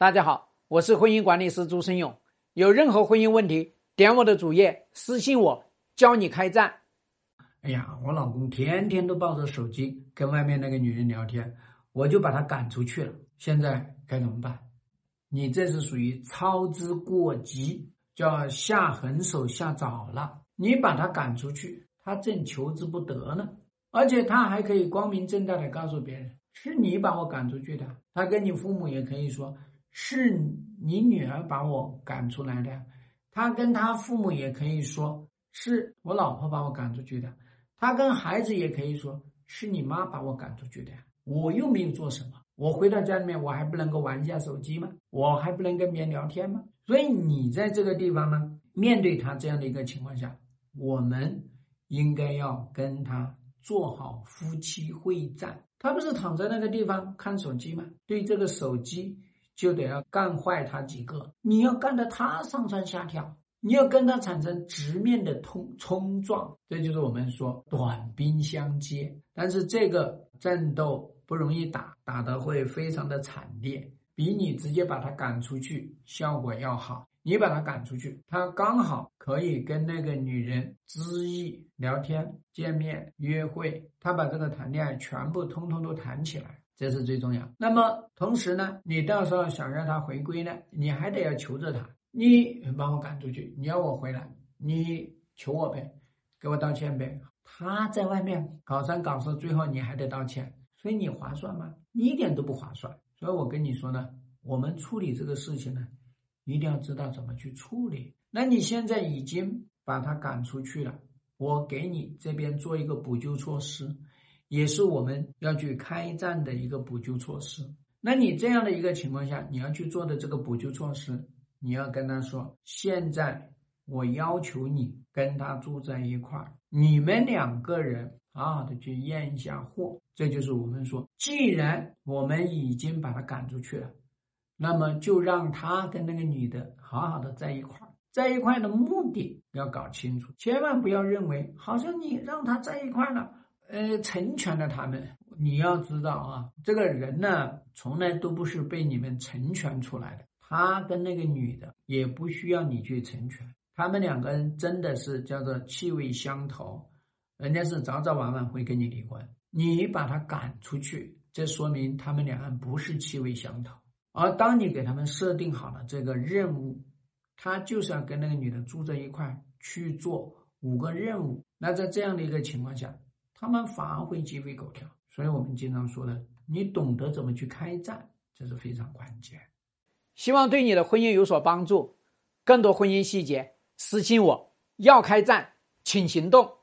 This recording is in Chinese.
大家好，我是婚姻管理师朱生勇。有任何婚姻问题，点我的主页私信我，教你开战。哎呀，我老公天天都抱着手机跟外面那个女人聊天，我就把他赶出去了。现在该怎么办？你这是属于操之过急，叫下狠手下早了。你把他赶出去，他正求之不得呢，而且他还可以光明正大的告诉别人，是你把我赶出去的。他跟你父母也可以说。是你女儿把我赶出来的，他跟他父母也可以说是我老婆把我赶出去的，他跟孩子也可以说是你妈把我赶出去的，我又没有做什么，我回到家里面我还不能够玩一下手机吗？我还不能跟别人聊天吗？所以你在这个地方呢，面对他这样的一个情况下，我们应该要跟他做好夫妻会战。他不是躺在那个地方看手机吗？对这个手机。就得要干坏他几个，你要干得他上蹿下跳，你要跟他产生直面的冲冲撞，这就是我们说短兵相接。但是这个战斗不容易打，打得会非常的惨烈，比你直接把他赶出去效果要好。你把他赶出去，他刚好可以跟那个女人知意聊天、见面、约会，他把这个谈恋爱全部通通都谈起来。这是最重要。那么同时呢，你到时候想让他回归呢，你还得要求着他，你把我赶出去，你要我回来，你求我呗，给我道歉呗。他在外面搞三搞四，最后你还得道歉，所以你划算吗？你一点都不划算。所以我跟你说呢，我们处理这个事情呢，一定要知道怎么去处理。那你现在已经把他赶出去了，我给你这边做一个补救措施。也是我们要去开战的一个补救措施。那你这样的一个情况下，你要去做的这个补救措施，你要跟他说：现在我要求你跟他住在一块儿，你们两个人好好的去验一下货。这就是我们说，既然我们已经把他赶出去了，那么就让他跟那个女的好好的在一块儿，在一块的目的要搞清楚，千万不要认为好像你让他在一块了。呃，成全了他们。你要知道啊，这个人呢，从来都不是被你们成全出来的。他跟那个女的也不需要你去成全，他们两个人真的是叫做气味相投，人家是早早晚晚会跟你离婚。你把他赶出去，这说明他们两个人不是气味相投。而当你给他们设定好了这个任务，他就是要跟那个女的住在一块去做五个任务。那在这样的一个情况下。他们反而会鸡飞狗跳，所以我们经常说的，你懂得怎么去开战，这是非常关键。希望对你的婚姻有所帮助。更多婚姻细节，私信我。要开战，请行动。